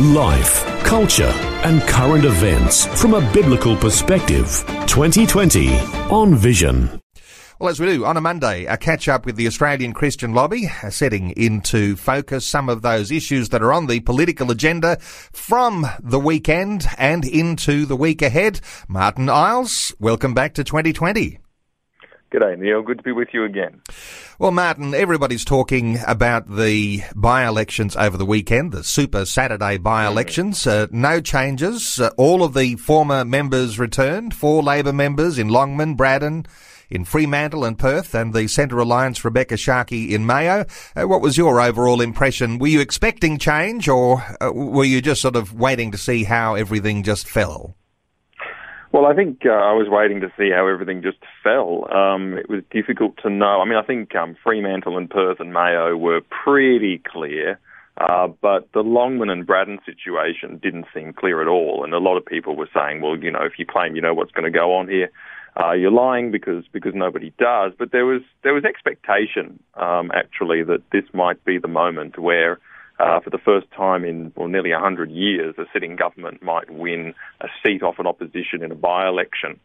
Life, culture, and current events from a biblical perspective. 2020 on Vision. Well, as we do on a Monday, a catch up with the Australian Christian Lobby, setting into focus some of those issues that are on the political agenda from the weekend and into the week ahead. Martyn Iles, welcome back to 2020. G'day, Neil. Good to be with you again. Well, Martin, everybody's talking about the by-elections over the weekend, the Super Saturday by-elections. Uh, no changes. Uh, all of the former members returned, four Labor members in Longman, Braddon, in Fremantle and Perth, and the Centre Alliance, Rebecca Sharkie in Mayo. Uh, what was your overall impression? Were you expecting change, or uh, were you just sort of waiting to see how everything just fell? Well, I think uh, I was waiting to see how everything just fell. Um, it was difficult to know. I mean, I think um, Fremantle and Perth and Mayo were pretty clear, uh, but the Longman and Braddon situation didn't seem clear at all. And a lot of people were saying, well, you know, if you claim you know what's going to go on here, uh, you're lying because because nobody does. But there was there was expectation um, actually that this might be the moment where uh, for the first time in well, nearly 100 years, a sitting government might win a seat off an opposition in a by-election.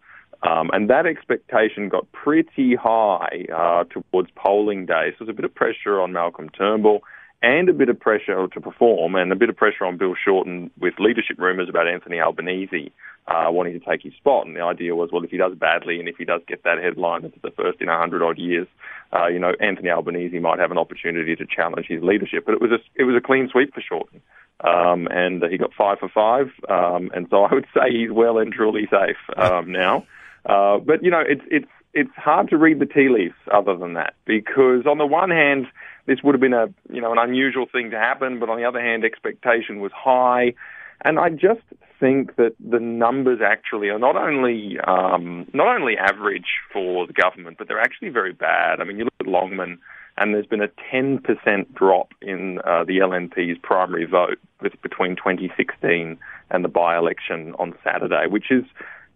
Um, and that expectation got pretty high uh, towards polling day. So there's a bit of pressure on Malcolm Turnbull and a bit of pressure to perform and a bit of pressure on Bill Shorten with leadership rumours about Anthony Albanese uh, wanting to take his spot. And the idea was, well, if he does badly and if he does get that headline, it's the first in 100 odd years, uh, you know, Anthony Albanese might have an opportunity to challenge his leadership. But it was a, it was a clean sweep for Shorten. Um, and he got five for five. Um, and so I would say he's well and truly safe um, now. Uh, but, you know, it's, it's, it's hard to read the tea leaves other than that because on the one hand, this would have been a you know an unusual thing to happen, but on the other hand, expectation was high, and I just think that the numbers actually are not only um, not only average for the government, but they're actually very bad. I mean, you look at Longman, and there's been a 10% drop in uh, the LNP's primary vote with, between 2016 and the by-election on Saturday, which is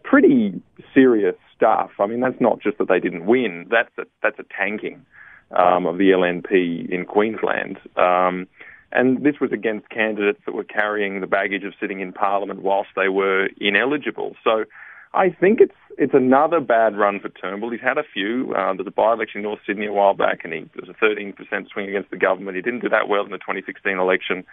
pretty serious stuff. I mean, that's not just that they didn't win; that's a, that's a tanking um, of the LNP in Queensland. Um, and this was against candidates that were carrying the baggage of sitting in Parliament whilst they were ineligible. So I think it's it's another bad run for Turnbull. He's had a few. Uh, there's a by-election in North Sydney a while back, and he there was a 13% swing against the government. He didn't do that well in the 2016 election.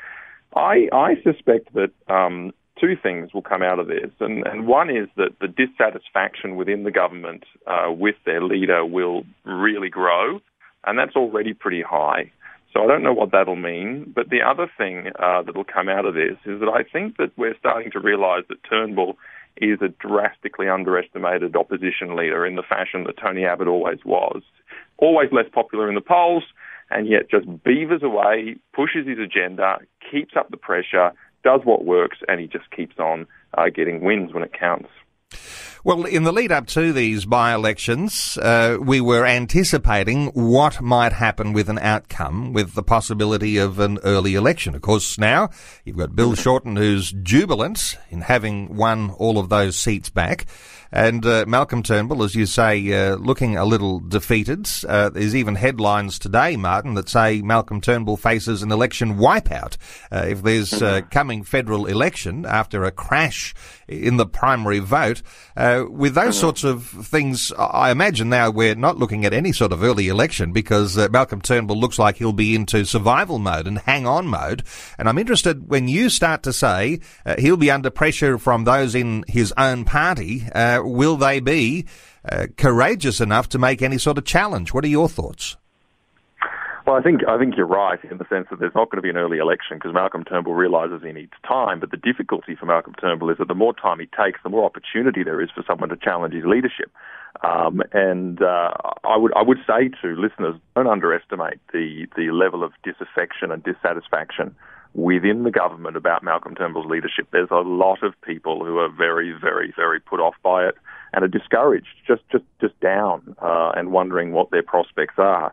I I suspect that um, two things will come out of this, and, and one is that the dissatisfaction within the government uh, with their leader will really grow and that's already pretty high. So I don't know what that'll mean. But the other thing uh, that will come out of this is that I think that we're starting to realise that Turnbull is a drastically underestimated opposition leader in the fashion that Tony Abbott always was. Always less popular in the polls, and yet just beavers away, pushes his agenda, keeps up the pressure, does what works, and he just keeps on uh, getting wins when it counts. Well, in the lead up to these by-elections, uh, we were anticipating what might happen with an outcome with the possibility of an early election. Of course, now you've got Bill Shorten who's jubilant in having won all of those seats back. And uh, Malcolm Turnbull, as you say, uh, looking a little defeated. Uh, there's even headlines today, Martin, that say Malcolm Turnbull faces an election wipeout uh, if there's uh, mm-hmm. coming federal election after a crash in the primary vote. Uh, with those mm-hmm. sorts of things, I imagine now we're not looking at any sort of early election because Malcolm Turnbull looks like he'll be into survival mode and hang on mode. And I'm interested when you start to say he'll be under pressure from those in his own party will they be uh, courageous enough to make any sort of challenge? What are your thoughts? Well, I think I think you're right in the sense that there's not going to be an early election because Malcolm Turnbull realises he needs time. But the difficulty for Malcolm Turnbull is that the more time he takes, the more opportunity there is for someone to challenge his leadership. Um, and uh, I would I would say to listeners, don't underestimate the the level of disaffection and dissatisfaction within the government about Malcolm Turnbull's leadership. There's a lot of people who are very, very, very put off by it. and are discouraged, just just just down, uh, and wondering what their prospects are.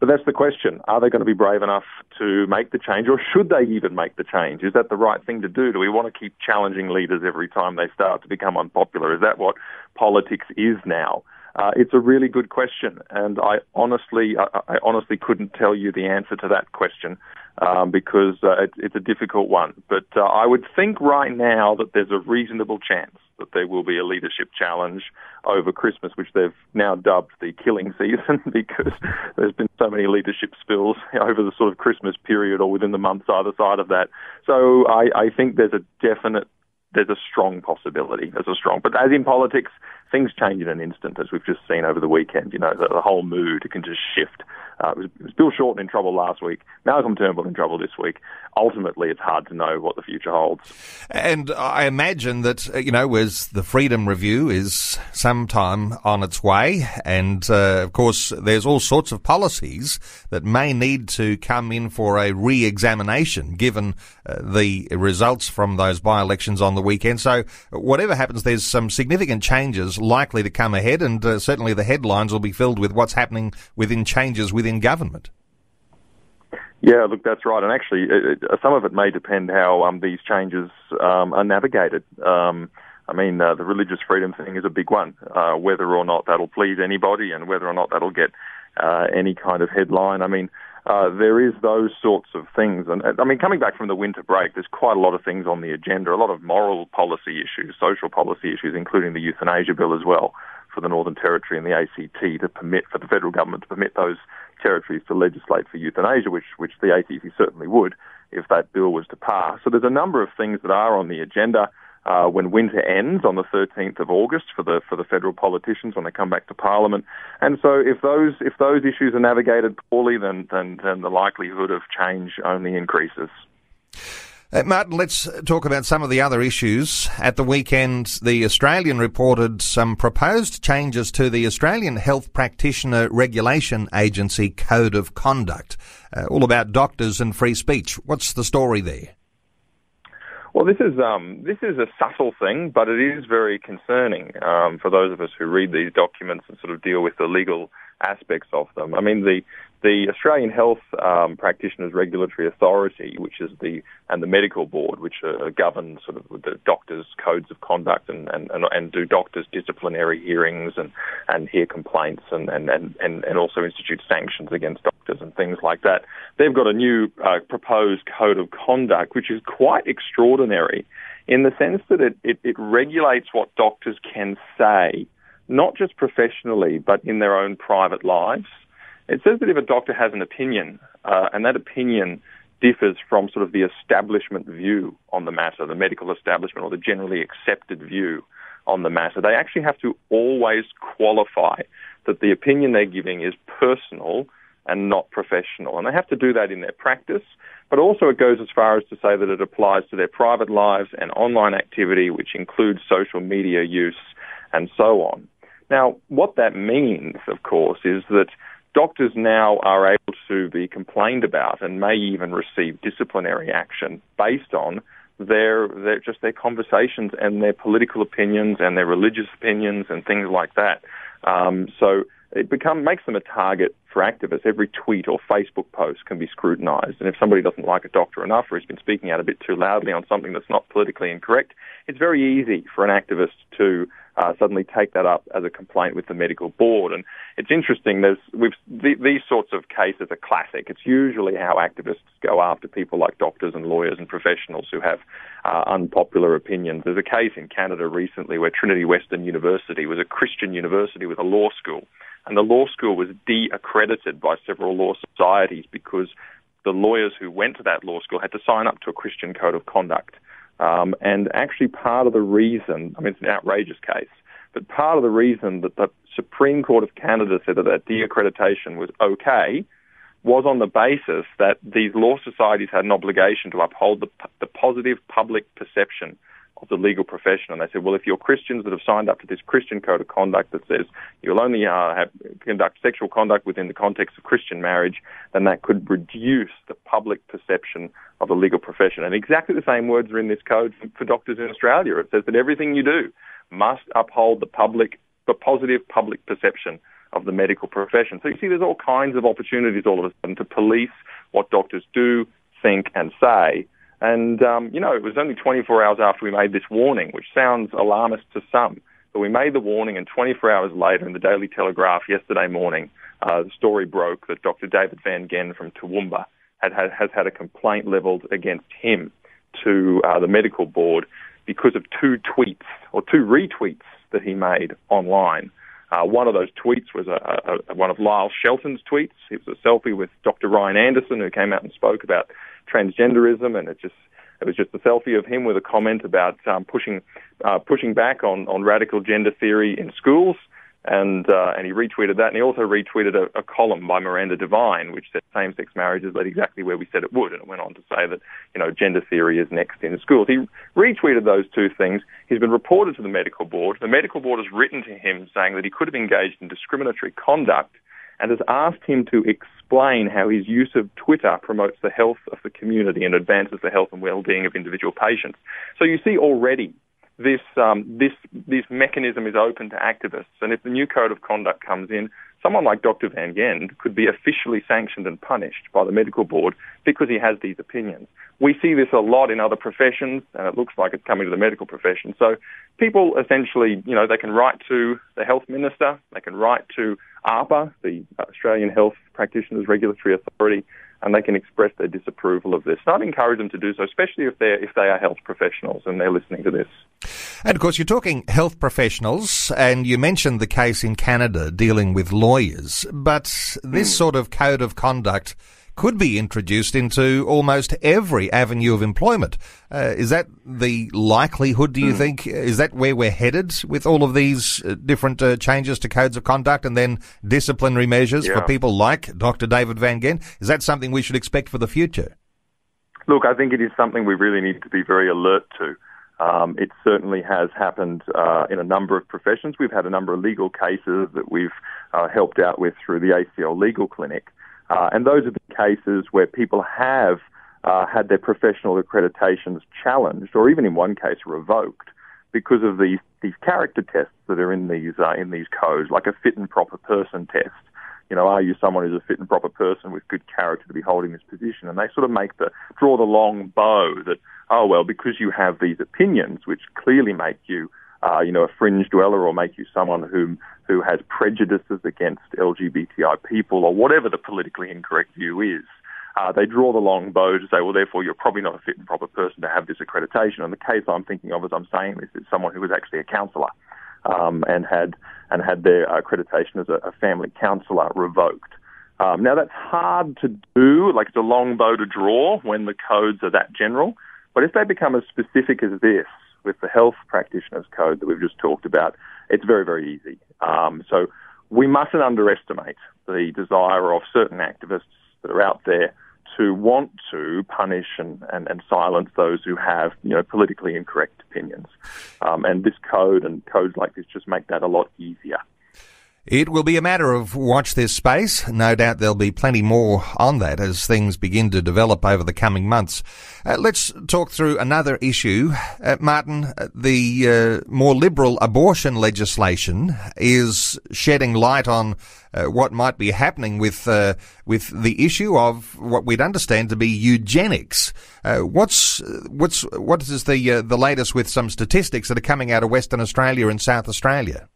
But that's the question. Are they going to be brave enough to make the change, or should they even make the change? Is that the right thing to do? Do we want to keep challenging leaders every time they start to become unpopular? Is that what politics is now? Uh, it's a really good question, and I honestly, I, I honestly couldn't tell you the answer to that question um, because uh, it, it's a difficult one. But uh, I would think right now that there's a reasonable chance that there will be a leadership challenge over Christmas, which they've now dubbed the killing season because there's been so many leadership spills over the sort of Christmas period or within the months either side of that. So I, I think there's a definite there's a strong possibility. There's a strong, but as in politics, things change in an instant, as we've just seen over the weekend. You know, the, the whole mood can just shift. Uh, it, was, it was Bill Shorten in trouble last week, Malcolm Turnbull in trouble this week. Ultimately, it's hard to know what the future holds. And I imagine that, uh, you know, as the Freedom Review is sometime on its way, and uh, of course, there's all sorts of policies that may need to come in for a re examination given uh, the results from those by elections on the weekend. So, whatever happens, there's some significant changes likely to come ahead, and uh, certainly the headlines will be filled with what's happening within changes within government. Yeah, look, that's right. And actually, it, it, some of it may depend how um, these changes um, are navigated. Um, I mean, uh, the religious freedom thing is a big one. Uh, whether or not that'll please anybody, and whether or not that'll get uh, any kind of headline. I mean, uh, there is those sorts of things. And I mean, coming back from the winter break, there's quite a lot of things on the agenda, a lot of moral policy issues, social policy issues, including the euthanasia bill as well for the Northern Territory and the ACT to permit, for the federal government to permit those territories to legislate for euthanasia, which, which the ACT certainly would if that bill was to pass. So there's a number of things that are on the agenda uh, when winter ends on the 13th of August for the for the federal politicians when they come back to Parliament. And so, if those if those issues are navigated poorly, then then, then the likelihood of change only increases. Uh, Martin, let's talk about some of the other issues. At the weekend, the Australian reported some proposed changes to the Australian Health Practitioner Regulation Agency Code of Conduct, uh, all about doctors and free speech. What's the story there? Well, this is um, this is a subtle thing, but it is very concerning um, for those of us who read these documents and sort of deal with the legal aspects of them. I mean, the the Australian Health um, Practitioners Regulatory Authority, which is the and the Medical Board, which uh, govern sort of the doctors' codes of conduct and, and, and, and, do doctors' disciplinary hearings and, and hear complaints and, and, and, and also institute sanctions against doctors and things like that. They've got a new uh, proposed code of conduct, which is quite extraordinary in the sense that it, it, it regulates what doctors can say, not just professionally, but in their own private lives. It says that if a doctor has an opinion, uh, and that opinion differs from sort of the establishment view on the matter, the medical establishment or the generally accepted view on the matter, they actually have to always qualify that the opinion they're giving is personal and not professional. And they have to do that in their practice, but also it goes as far as to say that it applies to their private lives and online activity, which includes social media use and so on. Now, what that means, of course, is that doctors now are able to be complained about and may even receive disciplinary action based on their, their just their conversations and their political opinions and their religious opinions and things like that. Um, so it become makes them a target for activists. Every tweet or Facebook post can be scrutinized, and if somebody doesn't like a doctor enough or has been speaking out a bit too loudly on something that's not politically incorrect, it's very easy for an activist to uh, suddenly take that up as a complaint with the medical board. And it's interesting. There's these sorts of cases are classic. It's usually how activists go after people like doctors and lawyers and professionals who have uh, unpopular opinions. There's a case in Canada recently where Trinity Western University was a Christian university with a law school, and the law school was de-accredited by several law societies because the lawyers who went to that law school had to sign up to a Christian code of conduct. Um, and actually, part of the reason, I mean, it's an outrageous case, but part of the reason that the Supreme Court of Canada said that that de-accreditation was okay was on the basis that these law societies had an obligation to uphold the, the positive public perception of the legal profession. And they said, well, if you're Christians that have signed up to this Christian code of conduct that says you'll only uh, have, conduct sexual conduct within the context of Christian marriage, then that could reduce the public perception of the legal profession. And exactly the same words are in this code for, for doctors in Australia. It says that everything you do must uphold the public, the positive public perception of the medical profession. So you see, there's all kinds of opportunities all of a sudden to police what doctors do, think, and say. And, um, you know, it was only 24 hours after we made this warning, which sounds alarmist to some. But we made the warning, and 24 hours later, in the Daily Telegraph yesterday morning, uh, the story broke that Dr. David Van Gend from Toowoomba had, had, has had a complaint levelled against him to uh, the medical board because of two tweets or two retweets that he made online. Uh, one of those tweets was a, a, one of Lyle Shelton's tweets. It was a selfie with Dr. Ryan Anderson, who came out and spoke about transgenderism, and it just it was just a selfie of him with a comment about um, pushing uh, pushing back on, on radical gender theory in schools and uh, and he retweeted that, and he also retweeted a, a column by Miranda Devine, which said same-sex marriage has led exactly where we said it would, and it went on to say that you know gender theory is next in schools. He retweeted those two things. He's been reported to the medical board. The medical board has written to him saying that he could have engaged in discriminatory conduct, and has asked him to explain how his use of Twitter promotes the health of the community and advances the health and well-being of individual patients. So you see already this um, this this mechanism is open to activists, and if the new code of conduct comes in, someone like Dr. Van Gend could be officially sanctioned and punished by the medical board because he has these opinions. We see this a lot in other professions, and it looks like it's coming to the medical profession. So people essentially, you know, they can write to the health minister, they can write to AHPRA, the Australian Health Practitioners Regulatory Authority, and they can express their disapproval of this. And I'd encourage them to do so, especially if they're if they are health professionals and they're listening to this. And of course, you're talking health professionals, and you mentioned the case in Canada dealing with lawyers, but this mm. sort of code of conduct could be introduced into almost every avenue of employment. Uh, is that the likelihood, do you mm. think? Is that where we're headed with all of these uh, different uh, changes to codes of conduct and then disciplinary measures yeah. for people like Dr. David Van Gend? Is that something we should expect for the future? Look, I think it is something we really need to be very alert to. Um, it certainly has happened uh, in a number of professions. We've had a number of legal cases that we've uh, helped out with through the ACL Legal Clinic. Uh, and those are the cases where people have uh, had their professional accreditations challenged, or even in one case revoked, because of these these character tests that are in these uh, in these codes, like a fit and proper person test. You know, are you someone who's a fit and proper person with good character to be holding this position? And they sort of make the draw the long bow that oh well, because you have these opinions which clearly make you uh, you know, a fringe dweller or make you someone who who has prejudices against LGBTI people or whatever the politically incorrect view is. Uh, they draw the long bow to say, well, therefore you're probably not a fit and proper person to have this accreditation. And the case I'm thinking of as I'm saying this is someone who was actually a counsellor um, and had and had their accreditation as a, a family counsellor revoked. Um, now that's hard to do, like it's a long bow to draw when the codes are that general. But if they become as specific as this, with the health practitioners code that we've just talked about, it's very, very easy. Um, so we mustn't underestimate the desire of certain activists that are out there to want to punish and, and, and silence those who have you know politically incorrect opinions. Um, and this code and codes like this just make that a lot easier. It will be a matter of watch this space. No doubt there'll be plenty more on that as things begin to develop over the coming months. Uh, let's talk through another issue. Uh, Martin, uh, the uh, more liberal abortion legislation is shedding light on uh, what might be happening with uh, with the issue of what we'd understand to be eugenics. what's what's what is the the latest with some statistics that are coming out of Western Australia and South Australia?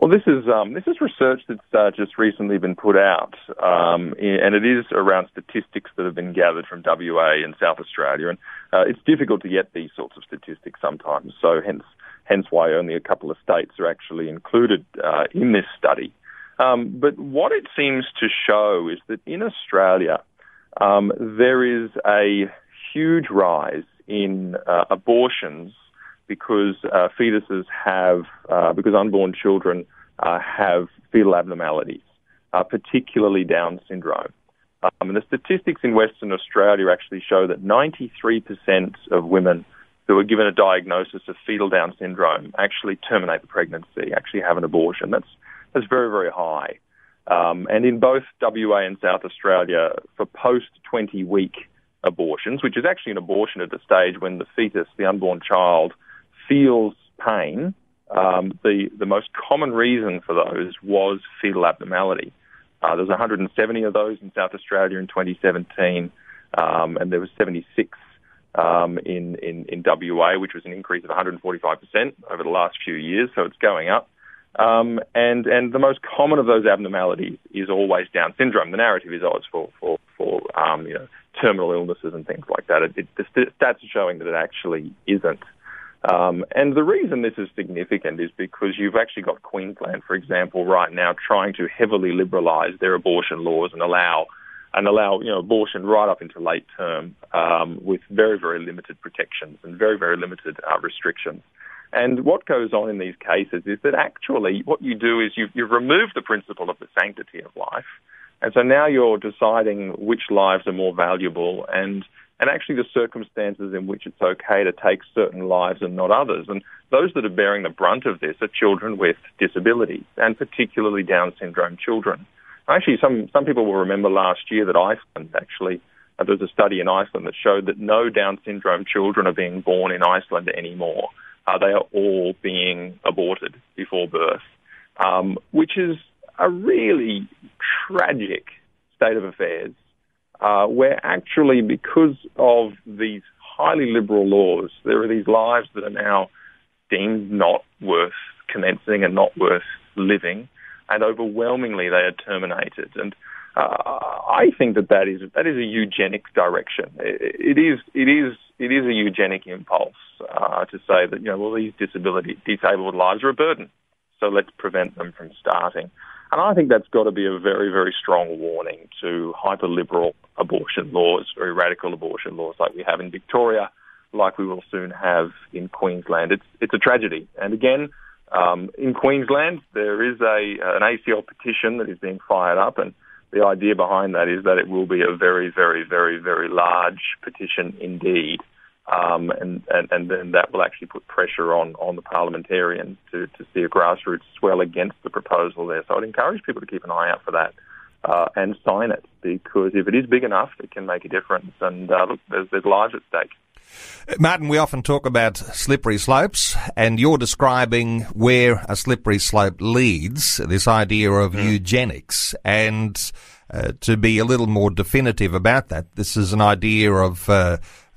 Well, this is um, this is research that's uh, just recently been put out, um, and it is around statistics that have been gathered from WA and South Australia, and uh, it's difficult to get these sorts of statistics sometimes. So, hence, hence why only a couple of states are actually included uh, in this study. Um, but what it seems to show is that in Australia, um, there is a huge rise in uh, abortions because uh, fetuses have, uh, because unborn children uh, have fetal abnormalities, uh, particularly Down syndrome. Um, and the statistics in Western Australia actually show that 93% of women who are given a diagnosis of fetal Down syndrome actually terminate the pregnancy, actually have an abortion. That's that's very very high. Um, and in both WA and South Australia, for post 20 week abortions, which is actually an abortion at the stage when the fetus, the unborn child, feels pain, um, the, the most common reason for those was fetal abnormality. Uh, there was 170 of those in South Australia in 2017, um, and there was 76 um, in, in, in WA, which was an increase of 145% over the last few years, so it's going up. Um, and and the most common of those abnormalities is always Down syndrome. The narrative is always for for for um, you know terminal illnesses and things like that. It, it, the stats are showing that it actually isn't. Um, and the reason this is significant is because you've actually got Queensland, for example, right now trying to heavily liberalise their abortion laws and allow and allow you know abortion right up into late term um, with very very limited protections and very very limited uh, restrictions. And what goes on in these cases is that actually what you do is you've, you've removed the principle of the sanctity of life, and so now you're deciding which lives are more valuable and and actually the circumstances in which it's okay to take certain lives and not others. And those that are bearing the brunt of this are children with disabilities, and particularly Down syndrome children. Actually, some, some people will remember last year that Iceland actually, uh, there was a study in Iceland that showed that no Down syndrome children are being born in Iceland anymore. Uh, they are all being aborted before birth, um, which is a really tragic state of affairs uh, where actually, because of these highly liberal laws, there are these lives that are now deemed not worth commencing and not worth living, and overwhelmingly they are terminated. And uh, I think that that is that is a eugenic direction. It, it is it is it is a eugenic impulse uh, to say that you know well these disability disabled lives are a burden, so let's prevent them from starting. And I think that's got to be a very, very strong warning to hyper liberal abortion laws, very radical abortion laws like we have in Victoria, like we will soon have in Queensland. It's, it's a tragedy. And again, um, in Queensland, there is a, an ACL petition that is being fired up, and the idea behind that is that it will be a very, very, very, very large petition indeed. Um, and, and, and then that will actually put pressure on, on the parliamentarians to, to see a grassroots swell against the proposal there. So I'd encourage people to keep an eye out for that uh, and sign it because if it is big enough, it can make a difference. And uh, look, there's, there's lives at stake. Martin, we often talk about slippery slopes, and you're describing where a slippery slope leads, this idea of mm. eugenics. And uh, to be a little more definitive about that, this is an idea of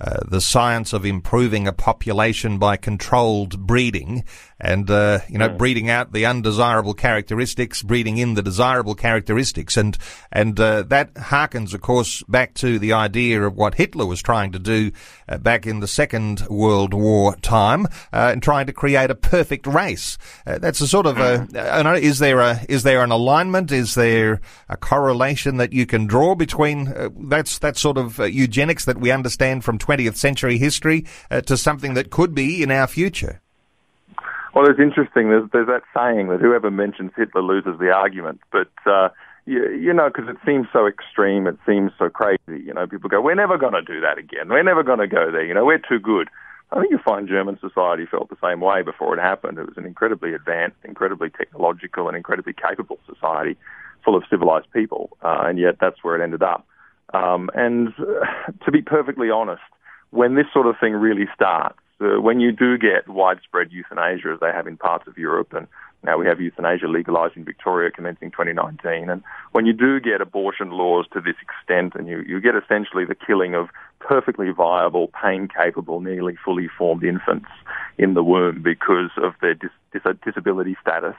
uh, uh, the science of improving a population by controlled breeding and, uh, you know, mm. breeding out the undesirable characteristics, breeding in the desirable characteristics. And, and, uh, that harkens, of course, back to the idea of what Hitler was trying to do uh, back in the Second World War time, uh, and trying to create a perfect race. Uh, that's a sort of a. I know, is there a, is there an alignment? Is there a correlation that you can draw between, that's, that sort of eugenics that we understand from 20th century history, to something that could be in our future? Well, it's interesting. There's, there's that saying that whoever mentions Hitler loses the argument. But, uh, you, you know, because it seems so extreme, it seems so crazy. You know, people go, we're never going to do that again. We're never going to go there. You know, we're too good. I think you find German society felt the same way before it happened. It was an incredibly advanced, incredibly technological, and incredibly capable society full of civilized people. Uh, and yet that's where it ended up. Um, and uh, to be perfectly honest, when this sort of thing really starts, uh, when you do get widespread euthanasia, as they have in parts of Europe, and now we have euthanasia legalized in Victoria commencing 2019, and when you do get abortion laws to this extent, and you, you get essentially the killing of perfectly viable, pain capable, nearly fully formed infants in the womb because of their dis- dis- disability status.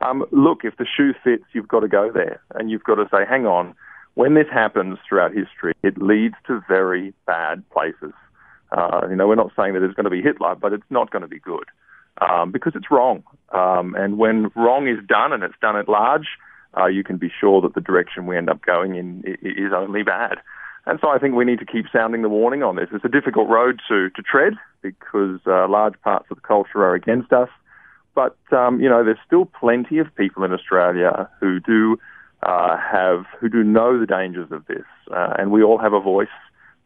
Um, look, if the shoe fits, you've got to go there, and you've got to say, hang on. When this happens throughout history, it leads to very bad places. Uh, you know, we're not saying that it's going to be Hitler, but it's not going to be good um, because it's wrong. Um, and when wrong is done and it's done at large, uh, you can be sure that the direction we end up going in is only bad. And so I think we need to keep sounding the warning on this. It's a difficult road to, to tread because uh, large parts of the culture are against us. But, um, you know, there's still plenty of people in Australia who do uh, have, who do know the dangers of this. Uh, and we all have a voice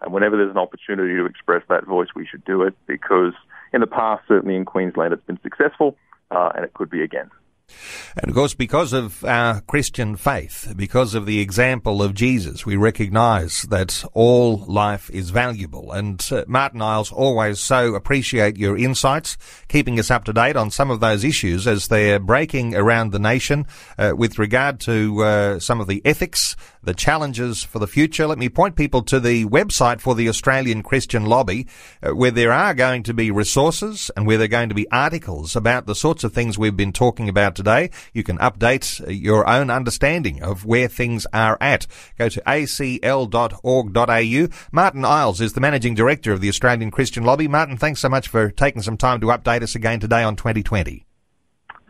and whenever there's an opportunity to express that voice, we should do it because in the past, certainly in Queensland, it's been successful uh, and it could be again. And of course, because of our Christian faith, because of the example of Jesus, we recognize that all life is valuable. And uh, Martyn Iles always so appreciate your insights, keeping us up to date on some of those issues as they're breaking around the nation uh, with regard to uh, some of the ethics, the challenges for the future. Let me point people to the website for the Australian Christian Lobby, uh, where there are going to be resources and where there are going to be articles about the sorts of things we've been talking about today. You can update your own understanding of where things are at. Go to acl.org.au. Martyn Iles is the Managing Director of the Australian Christian Lobby. Martin, thanks so much for taking some time to update us again today on 2020.